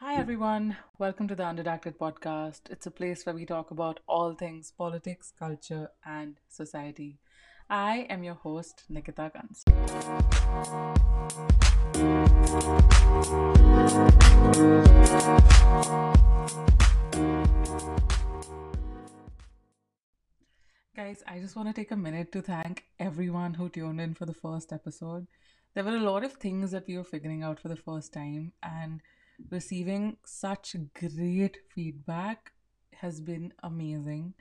Hi, everyone. Welcome to the Undidacted podcast. It's a place where we talk about all things politics, culture, and society. I am your host, Nikita Gans. Guys, I just want to take a minute to thank everyone who tuned in for the first episode. There were a lot of things that we were figuring out for the first time, and receiving such great feedback has been amazing.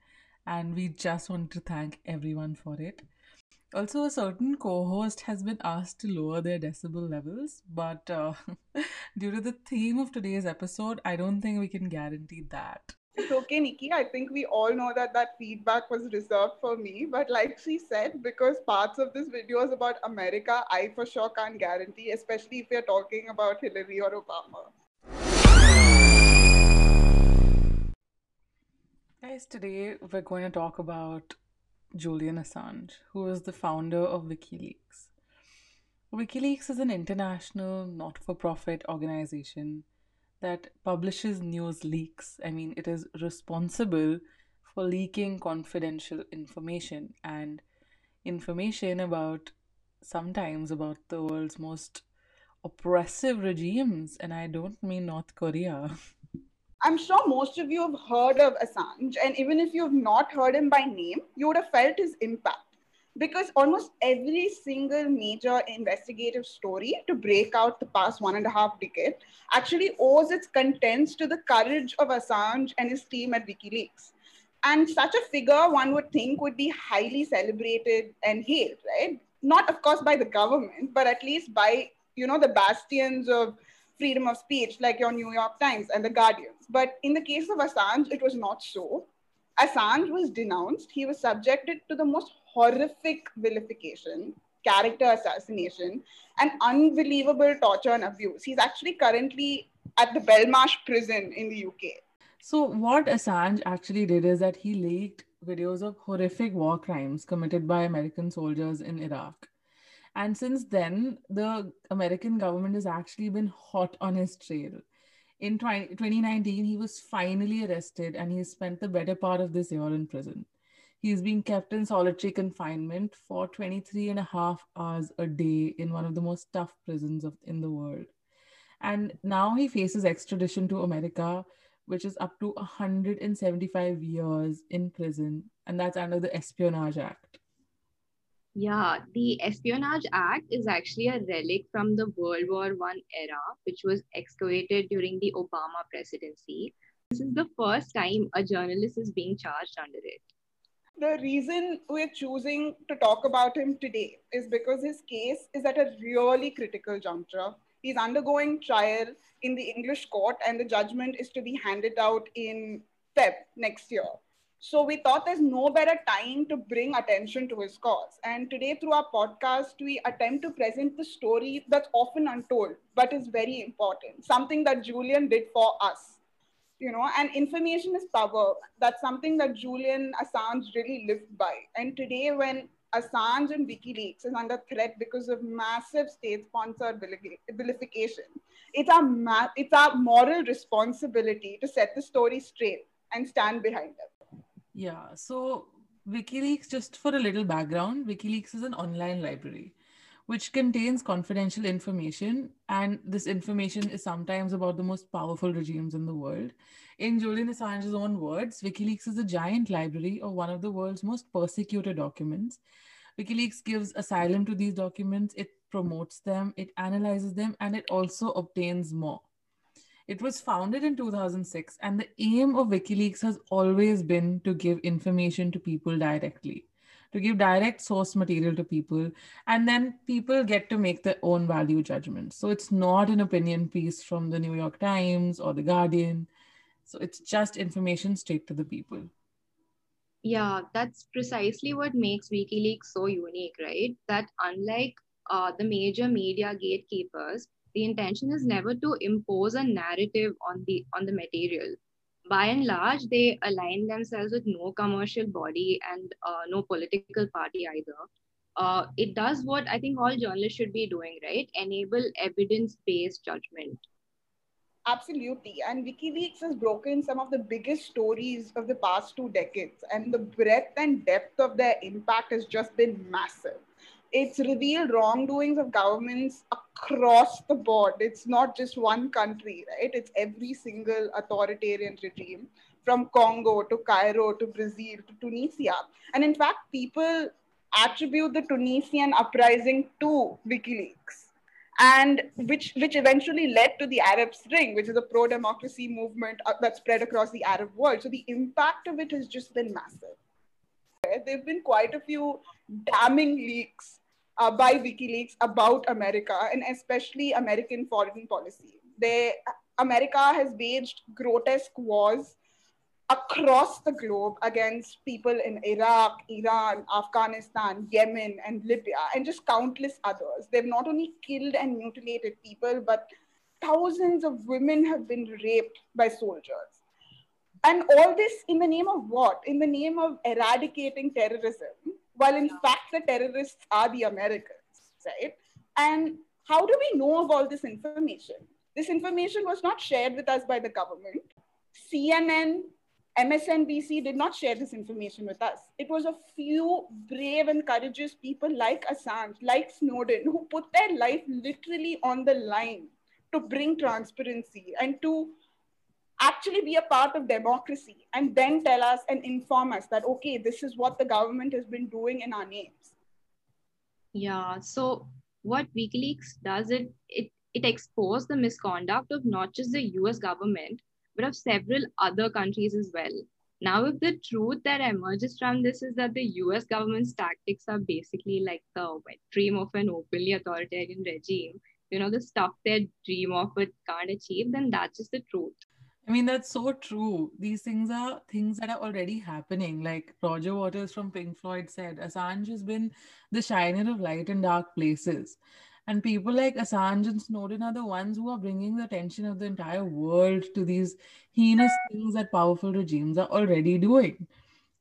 And we just want to thank everyone for it. Also, a certain co host has been asked to lower their decibel levels, but uh, due to the theme of today's episode, I don't think we can guarantee that. It's okay, Nikki. I think we all know that that feedback was reserved for me. But like she said, because parts of this video is about America, I for sure can't guarantee, especially if we're talking about Hillary or Obama. Guys, today we're going to talk about Julian Assange, who is the founder of WikiLeaks. WikiLeaks is an international not for profit organization that publishes news leaks. I mean, it is responsible for leaking confidential information and information about sometimes about the world's most oppressive regimes. And I don't mean North Korea. I'm sure most of you have heard of Assange, and even if you've not heard him by name, you would have felt his impact. Because almost every single major investigative story to break out the past one and a half decade actually owes its contents to the courage of Assange and his team at WikiLeaks. And such a figure, one would think, would be highly celebrated and hailed, right? Not, of course, by the government, but at least by, you know, the bastions of freedom of speech, like your New York Times and the Guardian. But in the case of Assange, it was not so. Assange was denounced. He was subjected to the most horrific vilification, character assassination, and unbelievable torture and abuse. He's actually currently at the Belmarsh prison in the UK. So, what Assange actually did is that he leaked videos of horrific war crimes committed by American soldiers in Iraq. And since then, the American government has actually been hot on his trail. In 20, 2019, he was finally arrested and he spent the better part of this year in prison. He's been kept in solitary confinement for 23 and a half hours a day in one of the most tough prisons of, in the world. And now he faces extradition to America, which is up to 175 years in prison. And that's under the Espionage Act. Yeah, the Espionage Act is actually a relic from the World War One era, which was excavated during the Obama presidency. This is the first time a journalist is being charged under it. The reason we're choosing to talk about him today is because his case is at a really critical juncture. He's undergoing trial in the English court, and the judgment is to be handed out in Feb next year. So we thought there's no better time to bring attention to his cause. And today, through our podcast, we attempt to present the story that's often untold, but is very important. Something that Julian did for us. You know, and information is power. That's something that Julian Assange really lived by. And today, when Assange and WikiLeaks is under threat because of massive state-sponsored vilification, it's our ma- it's our moral responsibility to set the story straight and stand behind it. Yeah. So WikiLeaks, just for a little background, WikiLeaks is an online library which contains confidential information. And this information is sometimes about the most powerful regimes in the world. In Julian Assange's own words, WikiLeaks is a giant library of one of the world's most persecuted documents. WikiLeaks gives asylum to these documents, it promotes them, it analyzes them, and it also obtains more. It was founded in 2006, and the aim of WikiLeaks has always been to give information to people directly, to give direct source material to people, and then people get to make their own value judgments. So it's not an opinion piece from the New York Times or the Guardian. So it's just information straight to the people. Yeah, that's precisely what makes WikiLeaks so unique, right? That unlike uh, the major media gatekeepers, the intention is never to impose a narrative on the on the material by and large they align themselves with no commercial body and uh, no political party either uh, it does what i think all journalists should be doing right enable evidence based judgment Absolutely. And WikiLeaks has broken some of the biggest stories of the past two decades, and the breadth and depth of their impact has just been massive. It's revealed wrongdoings of governments across the board. It's not just one country, right? It's every single authoritarian regime from Congo to Cairo to Brazil to Tunisia. And in fact, people attribute the Tunisian uprising to WikiLeaks and which which eventually led to the Arab Spring, which is a pro-democracy movement uh, that spread across the Arab world. So the impact of it has just been massive. There have been quite a few damning leaks uh, by WikiLeaks about America and especially American foreign policy. They, America has waged grotesque wars across the globe against people in Iraq, Iran, Afghanistan, Yemen, and Libya, and just countless others. They've not only killed and mutilated people, but thousands of women have been raped by soldiers. And all this in the name of what? In the name of eradicating terrorism, while in fact the terrorists are the Americans, right? And how do we know of all this information? This information was not shared with us by the government. CNN, MSNBC did not share this information with us. It was a few brave and courageous people like Assange, like Snowden, who put their life literally on the line to bring transparency and to actually be a part of democracy and then tell us and inform us that, okay, this is what the government has been doing in our names. Yeah. So what WikiLeaks does, it, it, it exposes the misconduct of not just the US government, but of several other countries as well. Now, if the truth that emerges from this is that the US government's tactics are basically like the wet dream of an openly authoritarian regime, you know, the stuff they dream of but can't achieve, then that's just the truth. I mean, that's so true. These things are things that are already happening. Like Roger Waters from Pink Floyd said, Assange has been the shiner of light in dark places. And people like Assange and Snowden are the ones who are bringing the attention of the entire world to these heinous things that powerful regimes are already doing.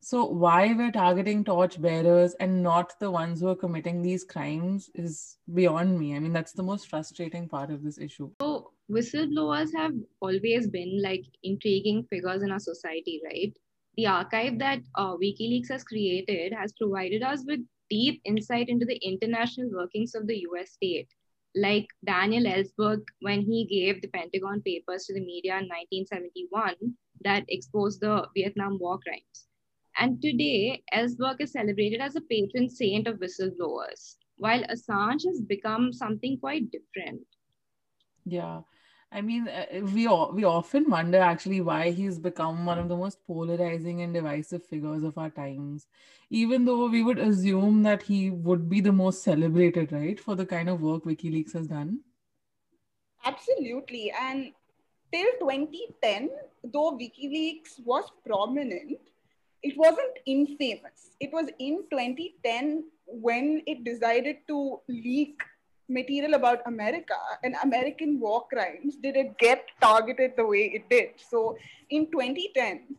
So, why we're targeting torchbearers and not the ones who are committing these crimes is beyond me. I mean, that's the most frustrating part of this issue. So, whistleblowers have always been like intriguing figures in our society, right? The archive that uh, WikiLeaks has created has provided us with deep insight into the international workings of the US state. Like Daniel Ellsberg, when he gave the Pentagon Papers to the media in 1971 that exposed the Vietnam War crimes. And today, Ellsberg is celebrated as a patron saint of whistleblowers, while Assange has become something quite different. Yeah. I mean, uh, we we often wonder actually why he's become one of the most polarizing and divisive figures of our times, even though we would assume that he would be the most celebrated, right, for the kind of work WikiLeaks has done. Absolutely, and till 2010, though WikiLeaks was prominent, it wasn't infamous. It was in 2010 when it decided to leak material about America and American war crimes did it get targeted the way it did. So in 2010,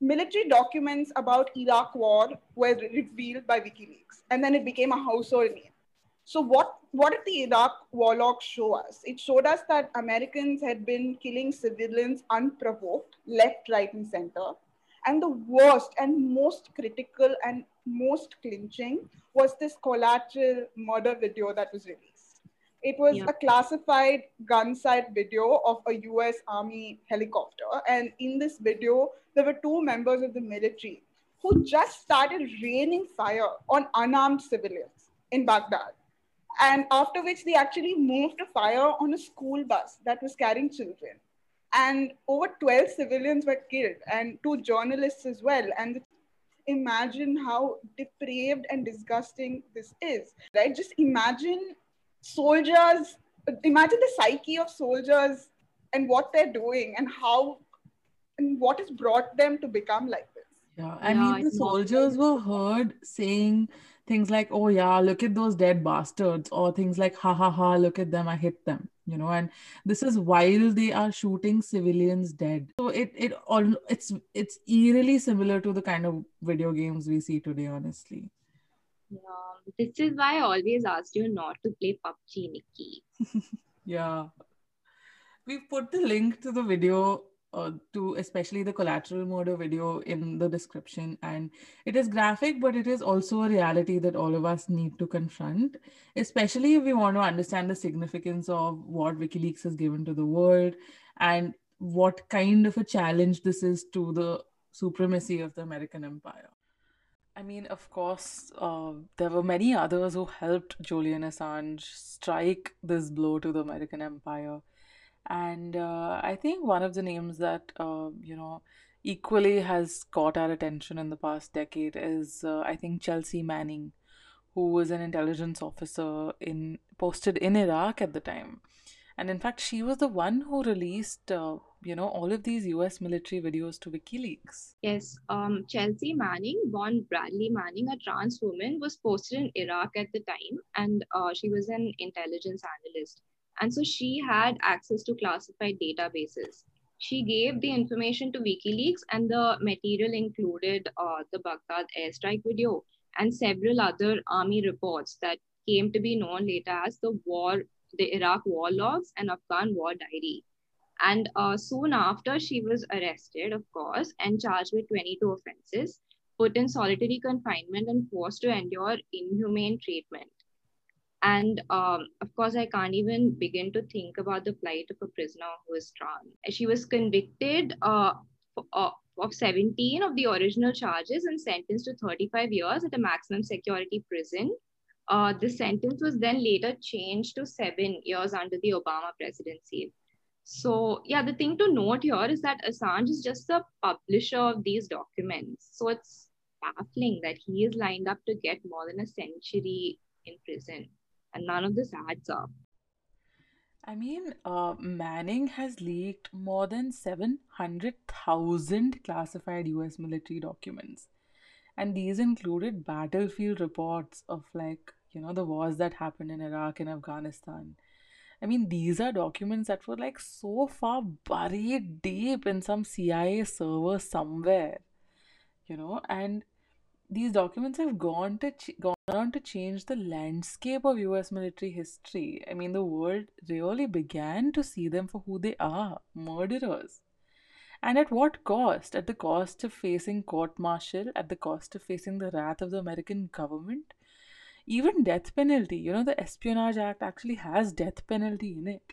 military documents about Iraq war were revealed by WikiLeaks, and then it became a household name. So what, what did the Iraq war log show us? It showed us that Americans had been killing civilians unprovoked, left, right, and center. And the worst and most critical and most clinching was this collateral murder video that was released. It was yeah. a classified gun sight video of a US Army helicopter. And in this video, there were two members of the military who just started raining fire on unarmed civilians in Baghdad. And after which they actually moved a fire on a school bus that was carrying children. And over 12 civilians were killed and two journalists as well. And imagine how depraved and disgusting this is, right? Just imagine soldiers imagine the psyche of soldiers and what they're doing and how and what has brought them to become like this. Yeah i yeah, mean the soldiers were heard saying things like oh yeah look at those dead bastards or things like ha ha ha look at them i hit them you know and this is while they are shooting civilians dead. So it it all it's it's eerily similar to the kind of video games we see today honestly yeah this is why I always asked you not to play PUBG, Nikki. yeah. We've put the link to the video uh, to especially the collateral murder video in the description and it is graphic but it is also a reality that all of us need to confront especially if we want to understand the significance of what wikileaks has given to the world and what kind of a challenge this is to the supremacy of the american empire I mean, of course, uh, there were many others who helped Julian Assange strike this blow to the American empire. And uh, I think one of the names that, uh, you know, equally has caught our attention in the past decade is, uh, I think, Chelsea Manning, who was an intelligence officer in posted in Iraq at the time. And in fact, she was the one who released, uh, you know, all of these US military videos to WikiLeaks. Yes, um, Chelsea Manning, born Bradley Manning, a trans woman, was posted in Iraq at the time, and uh, she was an intelligence analyst. And so she had access to classified databases. She gave the information to WikiLeaks, and the material included uh, the Baghdad airstrike video and several other army reports that came to be known later as the war, the Iraq war logs and Afghan war diary. And uh, soon after, she was arrested, of course, and charged with 22 offenses, put in solitary confinement, and forced to endure inhumane treatment. And um, of course, I can't even begin to think about the plight of a prisoner who is trans. She was convicted uh, uh, of 17 of the original charges and sentenced to 35 years at a maximum security prison. Uh, the sentence was then later changed to seven years under the Obama presidency. So, yeah, the thing to note here is that Assange is just the publisher of these documents. So, it's baffling that he is lined up to get more than a century in prison and none of this adds up. I mean, uh, Manning has leaked more than 700,000 classified US military documents. And these included battlefield reports of, like, you know, the wars that happened in Iraq and Afghanistan. I mean, these are documents that were like so far buried deep in some CIA server somewhere, you know, and these documents have gone to ch- gone on to change the landscape of US military history. I mean, the world really began to see them for who they are murderers. And at what cost? At the cost of facing court martial, at the cost of facing the wrath of the American government, even death penalty. You know, the Espionage Act actually has death penalty in it.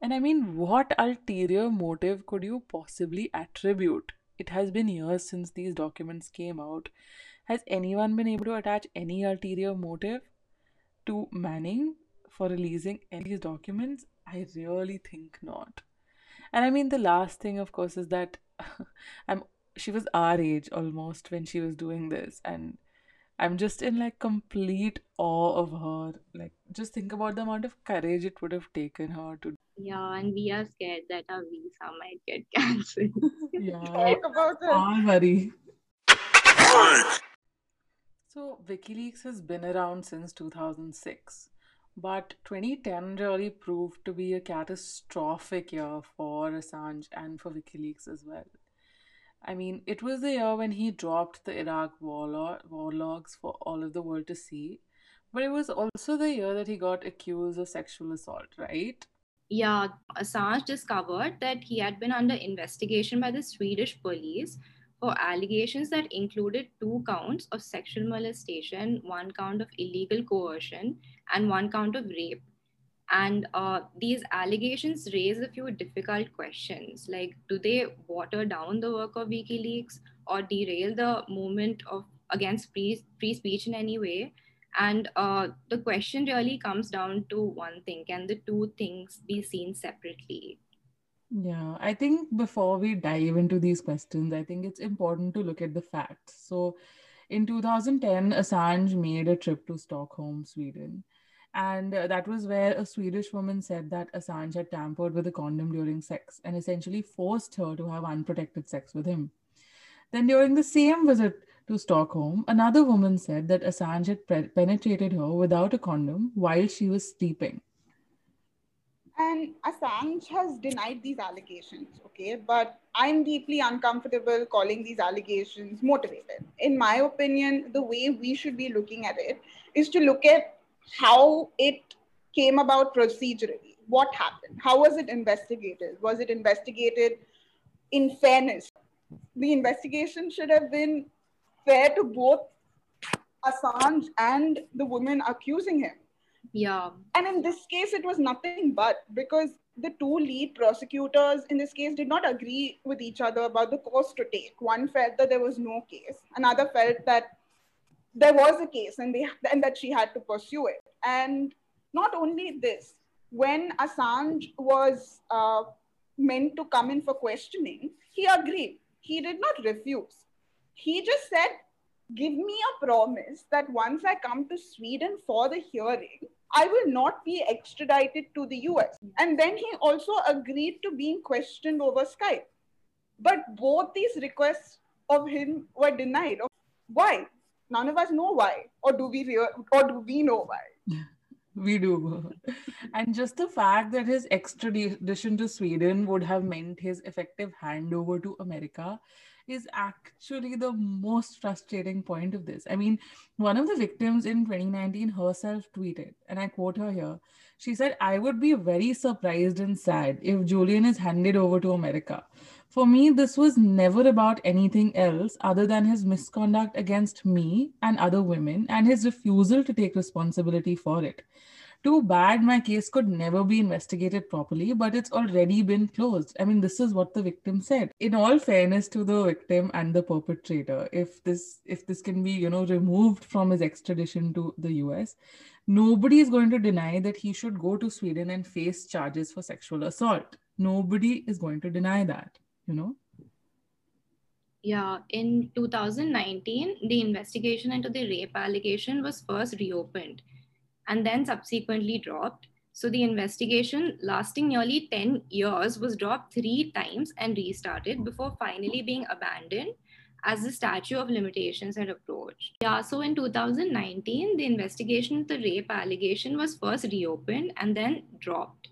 And I mean, what ulterior motive could you possibly attribute? It has been years since these documents came out. Has anyone been able to attach any ulterior motive to Manning for releasing any of these documents? I really think not. And I mean, the last thing, of course, is that I'm she was our age almost when she was doing this, and I'm just in like complete awe of her. Like, just think about the amount of courage it would have taken her to. Yeah, and we are scared that our visa might get cancelled. Yeah, Talk about it. don't worry. So, WikiLeaks has been around since 2006, but 2010 really proved to be a catastrophic year for Assange and for WikiLeaks as well. I mean, it was the year when he dropped the Iraq war, lo- war logs for all of the world to see, but it was also the year that he got accused of sexual assault, right? yeah, Assange discovered that he had been under investigation by the Swedish police for allegations that included two counts of sexual molestation, one count of illegal coercion, and one count of rape. And uh, these allegations raise a few difficult questions like, do they water down the work of WikiLeaks or derail the movement of against free, free speech in any way? And uh, the question really comes down to one thing can the two things be seen separately? Yeah, I think before we dive into these questions, I think it's important to look at the facts. So, in 2010, Assange made a trip to Stockholm, Sweden. And uh, that was where a Swedish woman said that Assange had tampered with a condom during sex and essentially forced her to have unprotected sex with him. Then, during the same visit to Stockholm, another woman said that Assange had pre- penetrated her without a condom while she was sleeping. And Assange has denied these allegations, okay? But I'm deeply uncomfortable calling these allegations motivated. In my opinion, the way we should be looking at it is to look at how it came about procedurally. what happened? How was it investigated? Was it investigated in fairness? The investigation should have been fair to both Assange and the woman accusing him. Yeah. And in this case, it was nothing but because the two lead prosecutors in this case did not agree with each other about the course to take. One felt that there was no case, another felt that there was a case and, they, and that she had to pursue it. And not only this, when Assange was uh, meant to come in for questioning, he agreed. He did not refuse. He just said, Give me a promise that once I come to Sweden for the hearing, I will not be extradited to the US. And then he also agreed to being questioned over Skype. But both these requests of him were denied. Why? None of us know why. Or do we re- or do we know why? we do. and just the fact that his extradition to Sweden would have meant his effective handover to America is actually the most frustrating point of this. I mean, one of the victims in 2019 herself tweeted, and I quote her here. She said, I would be very surprised and sad if Julian is handed over to America. For me, this was never about anything else other than his misconduct against me and other women and his refusal to take responsibility for it too bad my case could never be investigated properly, but it's already been closed. I mean, this is what the victim said. In all fairness to the victim and the perpetrator, if this if this can be, you know, removed from his extradition to the US, nobody is going to deny that he should go to Sweden and face charges for sexual assault. Nobody is going to deny that, you know. Yeah, in 2019, the investigation into the rape allegation was first reopened and then subsequently dropped. So the investigation, lasting nearly 10 years, was dropped three times and restarted before finally being abandoned as the statute of limitations had approached. Yeah, so in 2019, the investigation of the rape allegation was first reopened and then dropped.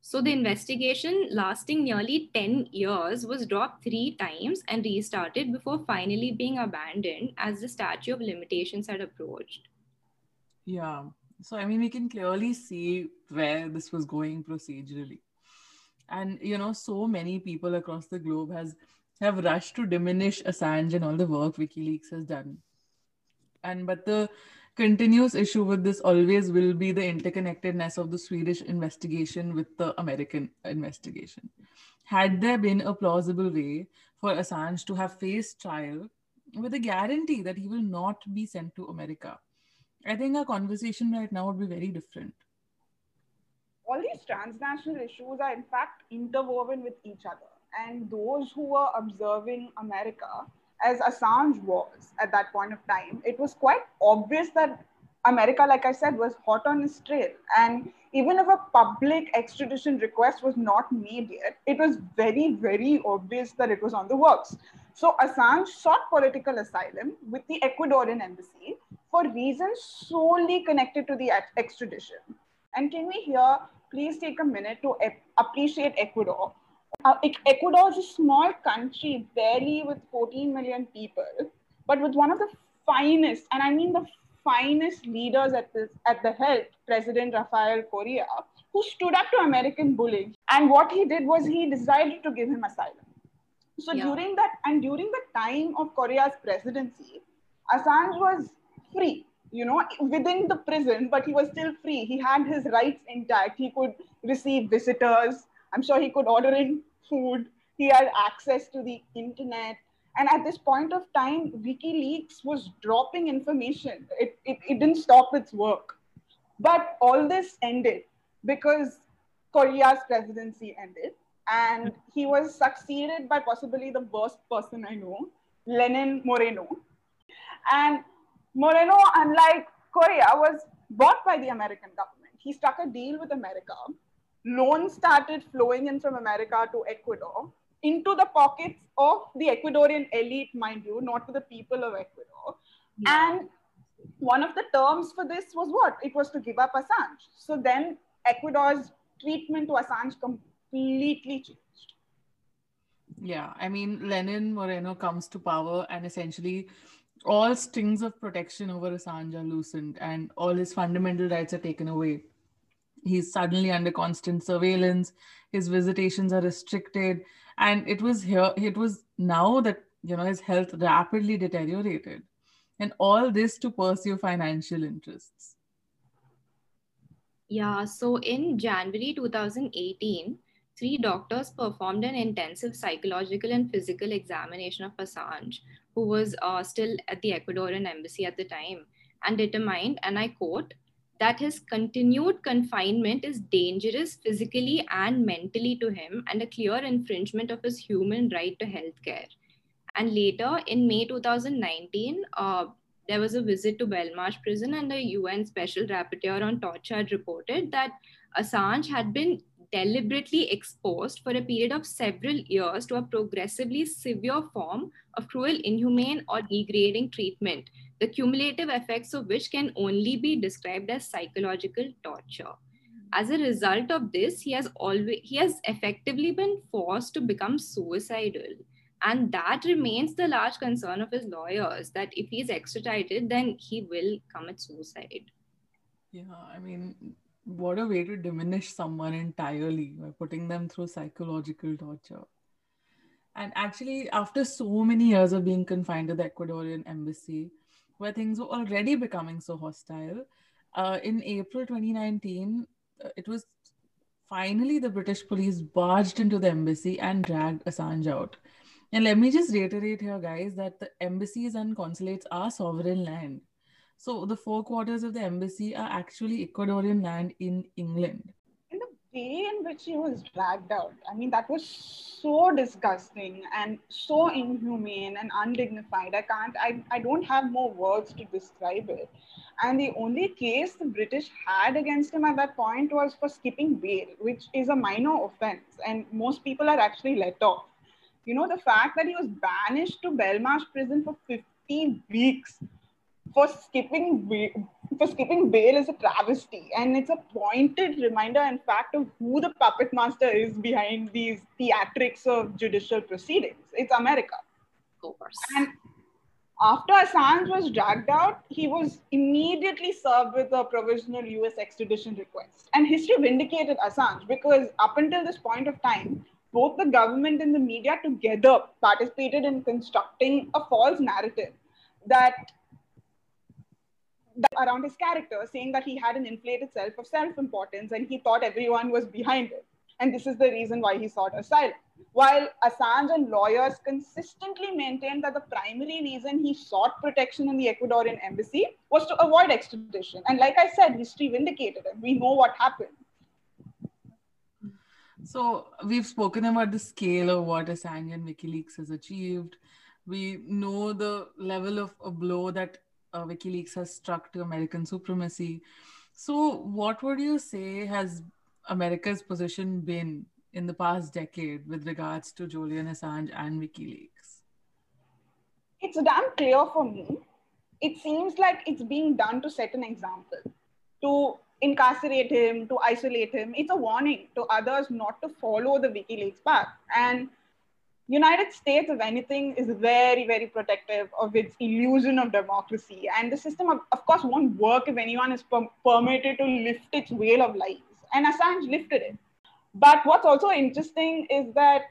So the investigation, lasting nearly 10 years, was dropped three times and restarted before finally being abandoned as the statute of limitations had approached. Yeah, so, I mean, we can clearly see where this was going procedurally. And, you know, so many people across the globe has have rushed to diminish Assange and all the work WikiLeaks has done. And but the continuous issue with this always will be the interconnectedness of the Swedish investigation with the American investigation. Had there been a plausible way for Assange to have faced trial with a guarantee that he will not be sent to America, I think our conversation right now would be very different. All these transnational issues are, in fact, interwoven with each other. And those who were observing America, as Assange was at that point of time, it was quite obvious that America, like I said, was hot on his trail. And even if a public extradition request was not made yet, it was very, very obvious that it was on the works. So Assange sought political asylum with the Ecuadorian embassy for reasons solely connected to the extradition. And can we here please take a minute to appreciate Ecuador? Uh, Ecuador is a small country, barely with 14 million people, but with one of the finest, and I mean the finest leaders at this at the help, President Rafael Correa, who stood up to American bullying. And what he did was he decided to give him asylum. So yeah. during that and during the time of Correa's presidency, Assange was free, you know, within the prison, but he was still free. He had his rights intact. He could receive visitors. I'm sure he could order in food. He had access to the internet. And at this point of time, WikiLeaks was dropping information. It, it, it didn't stop its work. But all this ended because Correa's presidency ended. And he was succeeded by possibly the worst person I know, Lenin Moreno. And Moreno, unlike Correa, was bought by the American government. He struck a deal with America. Loans started flowing in from America to Ecuador into the pockets of the Ecuadorian elite, mind you, not to the people of Ecuador. Yeah. And one of the terms for this was what? It was to give up Assange. So then Ecuador's treatment to Assange completely changed. Yeah, I mean, Lenin Moreno comes to power and essentially all strings of protection over Assange are loosened and all his fundamental rights are taken away. He's suddenly under constant surveillance. His visitations are restricted. And it was here it was now that you know his health rapidly deteriorated. And all this to pursue financial interests. Yeah so in january 2018 three doctors performed an intensive psychological and physical examination of assange who was uh, still at the ecuadorian embassy at the time and determined and i quote that his continued confinement is dangerous physically and mentally to him and a clear infringement of his human right to health care. And later, in May 2019, uh, there was a visit to Belmarsh prison, and the UN Special Rapporteur on Torture had reported that Assange had been deliberately exposed for a period of several years to a progressively severe form of cruel, inhumane, or degrading treatment the cumulative effects of which can only be described as psychological torture. As a result of this, he has always he has effectively been forced to become suicidal. And that remains the large concern of his lawyers that if he's extradited, then he will commit suicide. Yeah, I mean, what a way to diminish someone entirely by putting them through psychological torture. And actually, after so many years of being confined to the Ecuadorian embassy, where things were already becoming so hostile. Uh, in April 2019, uh, it was finally the British police barged into the embassy and dragged Assange out. And let me just reiterate here, guys, that the embassies and consulates are sovereign land. So the four quarters of the embassy are actually Ecuadorian land in England And the way in which he was dragged out, I mean, that was so disgusting and so inhumane and undignified. I can't, I, I don't have more words to describe it. And the only case the British had against him at that point was for skipping bail, which is a minor offense. And most people are actually let off. You know, the fact that he was banished to Belmarsh prison for 15 weeks for skipping for skipping bail is a travesty and it's a pointed reminder in fact of who the puppet master is behind these theatrics of judicial proceedings. It's america. Of course. And after assange was dragged out he was immediately served with a provisional us extradition request. And history vindicated assange because up until this point of time both the government and the media together participated in constructing a false narrative that around his character, saying that he had an inflated self of self importance and he thought everyone was behind it. And this is the reason why he sought asylum. While Assange and lawyers consistently maintained that the primary reason he sought protection in the Ecuadorian embassy was to avoid extradition. And like I said, history vindicated him. We know what happened. So we've spoken about the scale of what Assange and WikiLeaks has achieved. We know the level of a blow that uh, WikiLeaks has struck to American supremacy. So, what would you say has America's position been in the past decade with regards to Julian Assange and WikiLeaks? It's damn clear for me. It seems like it's being done to set an example, to incarcerate him, to isolate him. It's a warning to others not to follow the WikiLeaks path. And United States, if anything, is very, very protective of its illusion of democracy. And the system, of, of course, won't work if anyone is per- permitted to lift its veil of lies. And Assange lifted it. But what's also interesting is that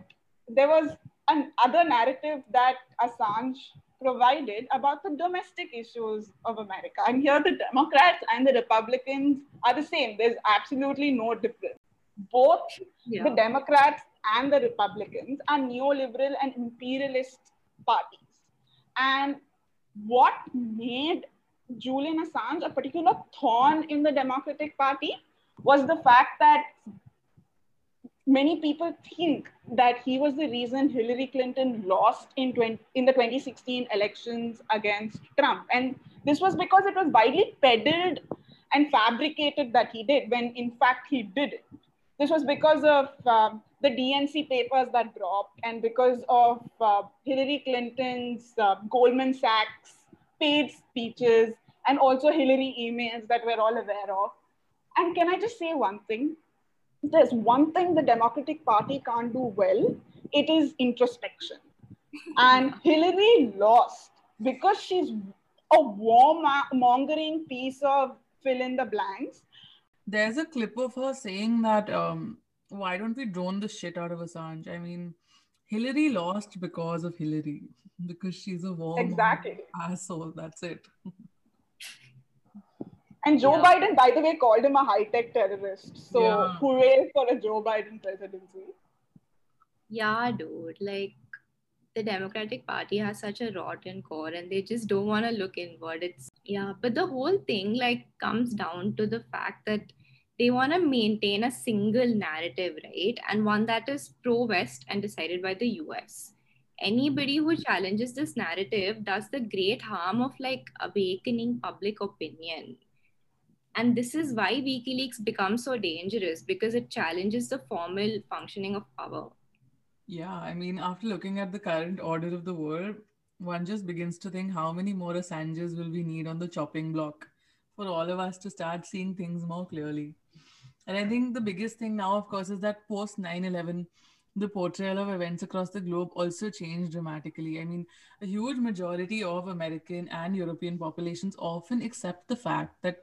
there was another narrative that Assange provided about the domestic issues of America. And here the Democrats and the Republicans are the same. There's absolutely no difference. Both yeah. the Democrats and the Republicans are neoliberal and imperialist parties. And what made Julian Assange a particular thorn in the Democratic Party was the fact that many people think that he was the reason Hillary Clinton lost in, 20, in the 2016 elections against Trump. And this was because it was widely peddled and fabricated that he did, when in fact he didn't. This was because of um, the DNC papers that dropped and because of uh, Hillary Clinton's uh, Goldman Sachs paid speeches and also Hillary emails that we're all aware of. And can I just say one thing? There's one thing the Democratic Party can't do well, it is introspection. and Hillary lost because she's a warmongering piece of fill in the blanks There's a clip of her saying that um, why don't we drone the shit out of Assange? I mean, Hillary lost because of Hillary, because she's a warm Exactly. asshole. That's it. And Joe Yeah. Biden, by the way, called him a high tech terrorist. So Yeah. hooray for a Joe Biden presidency. Yeah, dude. Like the Democratic Party has such a rotten core and they just don't want to look inward. It's yeah, but the whole thing like comes down to the fact that they want to maintain a single narrative, right? And one that is pro-West and decided by the US. Anybody who challenges this narrative does the great harm of like awakening public opinion. And this is why WikiLeaks becomes so dangerous because it challenges the formal functioning of power. Yeah, I mean, after looking at the current order of the world, one just begins to think how many more Assanges will we need on the chopping block for all of us to start seeing things more clearly. And I think the biggest thing now, of course, is that post 9 11, the portrayal of events across the globe also changed dramatically. I mean, a huge majority of American and European populations often accept the fact that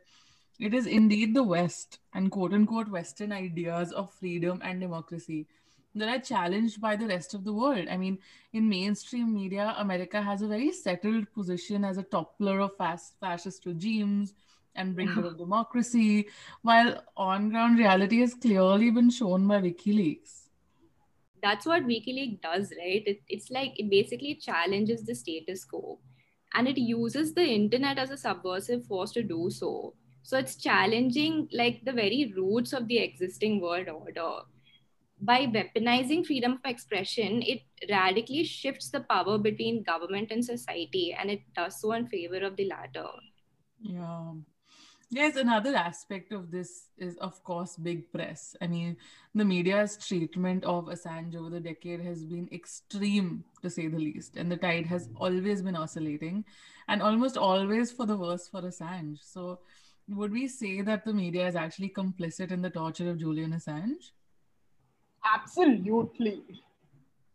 it is indeed the West and quote unquote Western ideas of freedom and democracy that are challenged by the rest of the world. I mean, in mainstream media, America has a very settled position as a toppler of fascist regimes and bringer of democracy, while on ground reality has clearly been shown by WikiLeaks. that's what WikiLeaks does, right? It, it's like it basically challenges the status quo and it uses the internet as a subversive force to do so. So it's challenging like the very roots of the existing world order. By weaponizing freedom of expression, it radically shifts the power between government and society, and it does so in favor of the latter. Yeah. Yes, another aspect of this is, of course, big press. I mean, the media's treatment of Assange over the decade has been extreme, to say the least, and the tide has mm-hmm. always been oscillating, and almost always for the worse for Assange. So, would we say that the media is actually complicit in the torture of Julian Assange? Absolutely.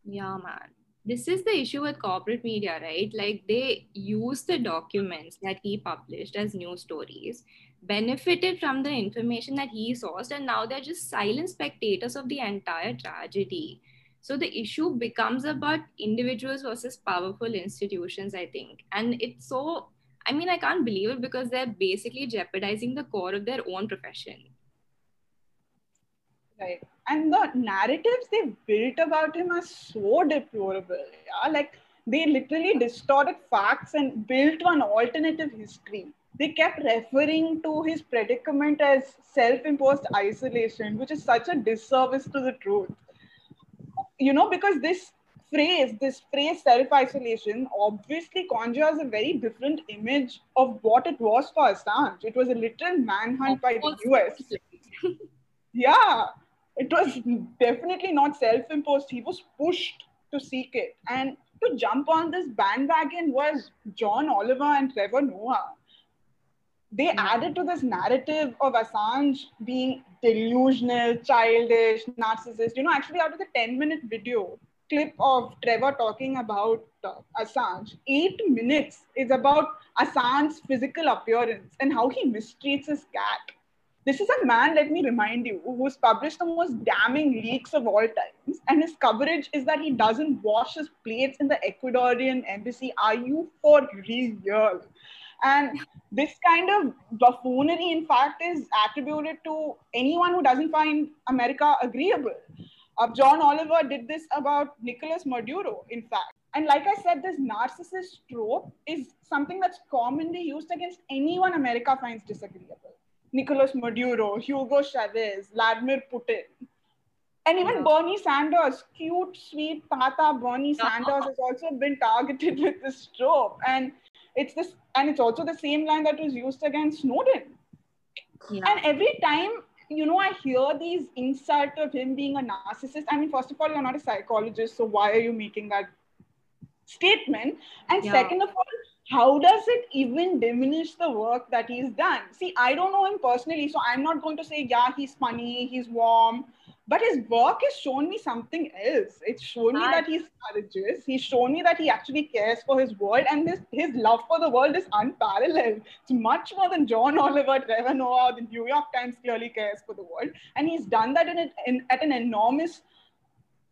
Yeah, man. This is the issue with corporate media, right? Like they use the documents that he published as news stories, benefited from the information that he sourced, and now they're just silent spectators of the entire tragedy. So the issue becomes about individuals versus powerful institutions, I think. And it's so, I mean, I can't believe it because they're basically jeopardizing the core of their own profession. Right. And the narratives they built about him are so deplorable. Yeah. Like they literally distorted facts and built one alternative history. They kept referring to his predicament as self imposed isolation, which is such a disservice to the truth. You know, because this phrase, this phrase self isolation, obviously conjures a very different image of what it was for Assange. It was a literal manhunt by the US. Yeah, it was definitely not self imposed. He was pushed to seek it. And to jump on this bandwagon was John Oliver and Trevor Noah. They Yeah. added to this narrative of Assange being delusional, childish, narcissist. You know, actually, out of the 10 minute video clip of Trevor talking about uh, Assange, eight minutes is about Assange's physical appearance and how he mistreats his cat. This is a man, let me remind you, who's published the most damning leaks of all times. And his coverage is that he doesn't wash his plates in the Ecuadorian embassy. Are you for real? And this kind of buffoonery, in fact, is attributed to anyone who doesn't find America agreeable. Uh, John Oliver did this about Nicolas Maduro, in fact. And like I said, this narcissist trope is something that's commonly used against anyone America finds disagreeable. Nicolas Maduro, Hugo Chavez, Vladimir Putin. And even. Bernie Sanders, cute, sweet Tata Bernie Sanders has also been targeted with this trope. And it's this, and it's also the same line that was used against Snowden. Yeah. And every time, you know, I hear these insults of him being a narcissist. I mean, first of all, you're not a psychologist, so why are you making that statement? And Yeah. second of all, how does it even diminish the work that he's done? See, I don't know him personally, so I'm not going to say, yeah, he's funny, he's warm. But his work has shown me something else. It's shown me I- that he's courageous. He's shown me that he actually cares for his world, and his, his love for the world is unparalleled. It's much more than John Oliver, Trevor Noah, or the New York Times clearly cares for the world. And he's done that in, a, in at an enormous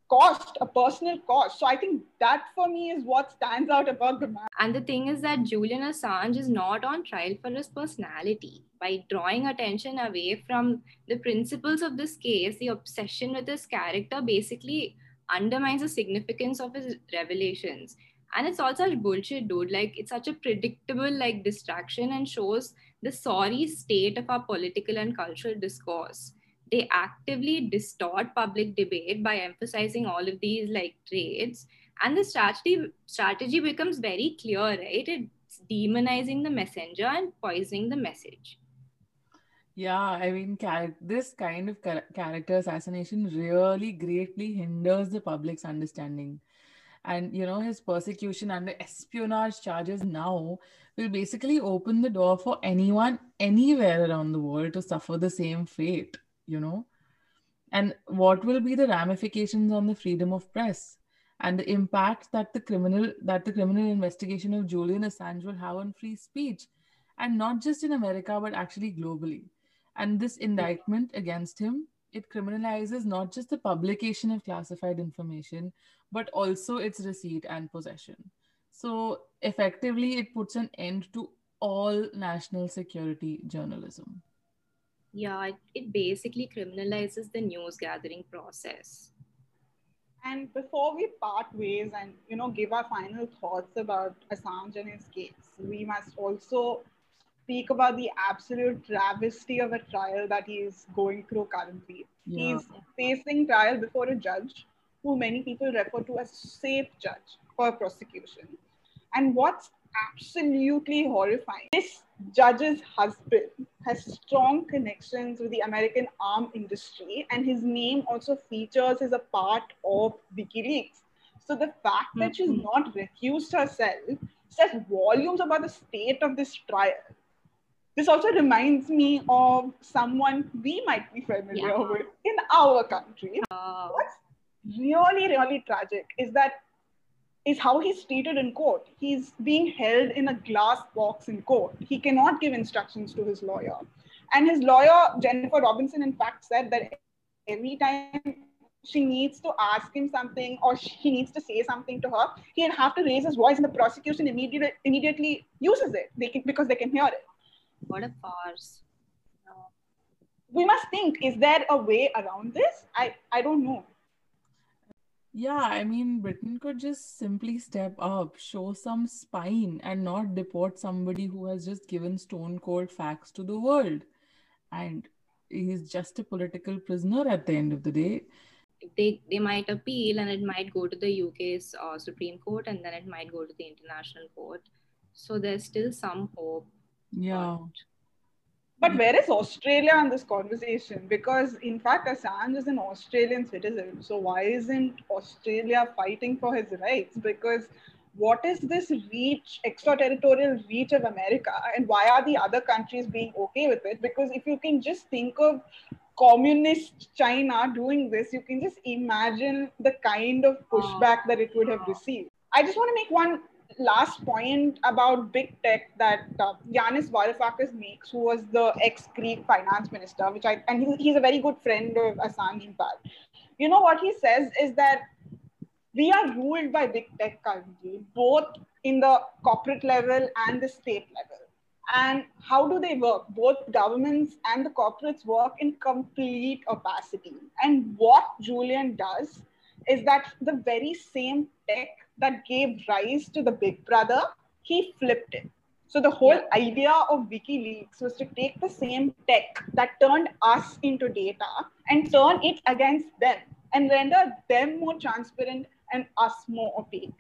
cost, a personal cost. So I think that for me is what stands out about the man. And the thing is that Julian Assange is not on trial for his personality. By drawing attention away from the principles of this case, the obsession with his character basically undermines the significance of his revelations. And it's all such bullshit, dude. Like, it's such a predictable, like, distraction and shows the sorry state of our political and cultural discourse. They actively distort public debate by emphasizing all of these, like, traits. And the strategy strategy becomes very clear right? It's demonizing the messenger and poisoning the message. Yeah, I mean, this kind of char- character assassination really greatly hinders the public's understanding. And, you know, his persecution the espionage charges now will basically open the door for anyone anywhere around the world to suffer the same fate, you know? And what will be the ramifications on the freedom of press and the impact that the criminal that the criminal investigation of Julian Assange will have on free speech, and not just in America but actually globally. And this indictment against him it criminalizes not just the publication of classified information but also its receipt and possession. So effectively, it puts an end to all national security journalism. Yeah it, it basically criminalizes the news gathering process And before we part ways and you know give our final thoughts about Assange and his case, we must also speak about the absolute travesty of a trial that he is going through currently. Yeah. He's facing trial before a judge who many people refer to as safe judge for prosecution. And what's absolutely horrifying, this judge's husband has strong connections with the American arm industry, and his name also features as a part of WikiLeaks. So the fact that she's Mhm. not recused herself says volumes about the state of this trial. This also reminds me of someone we might be familiar Yeah. with in our country. uh, What's really, really tragic is that is how he's treated in court. He's being held in a glass box in court. He cannot give instructions to his lawyer. And his lawyer, Jennifer Robinson, in fact, said that every time she needs to ask him something or he needs to say something to her, he'll have to raise his voice, and the prosecution immediately immediately uses it. They can, because they can hear it. what a farce We must think: Is there a way around this? I I don't know. Yeah, I mean, Britain could just simply step up, show some spine, and not deport somebody who has just given stone cold facts to the world. And he's just a political prisoner at the end of the day. they they might appeal and it might go to the uk's uh, supreme court and then it might go to the international court so there's still some hope Yeah. but But where is Australia in this conversation? Because in fact, Assange is an Australian citizen. So why isn't Australia fighting for his rights? Because what is this reach, extraterritorial reach of America, and why are the other countries being okay with it? Because if you can just think of communist China doing this, you can just imagine the kind of pushback that it would have received. I just want to make one last point about big tech that uh, Yanis Varoufakis makes, who was the ex-Greek finance minister, which I and he, he's a very good friend of Assange, in. You know what he says is that we are ruled by big tech currently, both in the corporate level and the state level. And how do they work? Both governments and the corporates work in complete opacity. And what Julian does is that the very same tech that gave rise to the Big Brother, he flipped it. So the whole idea of WikiLeaks was to take the same tech that turned us into data and turn it against them and render them more transparent and us more opaque.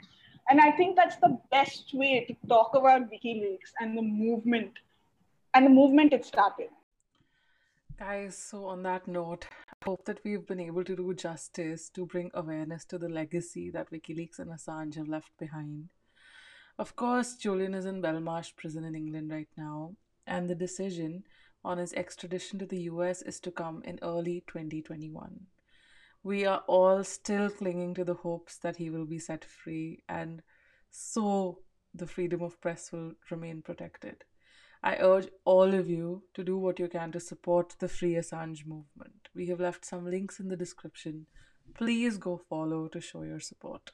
And I think that's the best way to talk about WikiLeaks and the movement and the movement it started. Guys, so on that note, hope that we've been able to do justice to bring awareness to the legacy that WikiLeaks and Assange have left behind. Of course, Julian is in Belmarsh prison in England right now, and the decision on his extradition to the US is to come in early 2021. we are all still clinging to the hopes that he will be set free, and so the freedom of press will remain protected. I urge all of you to do what you can to support the Free Assange movement. We have left some links in the description. Please go follow to show your support.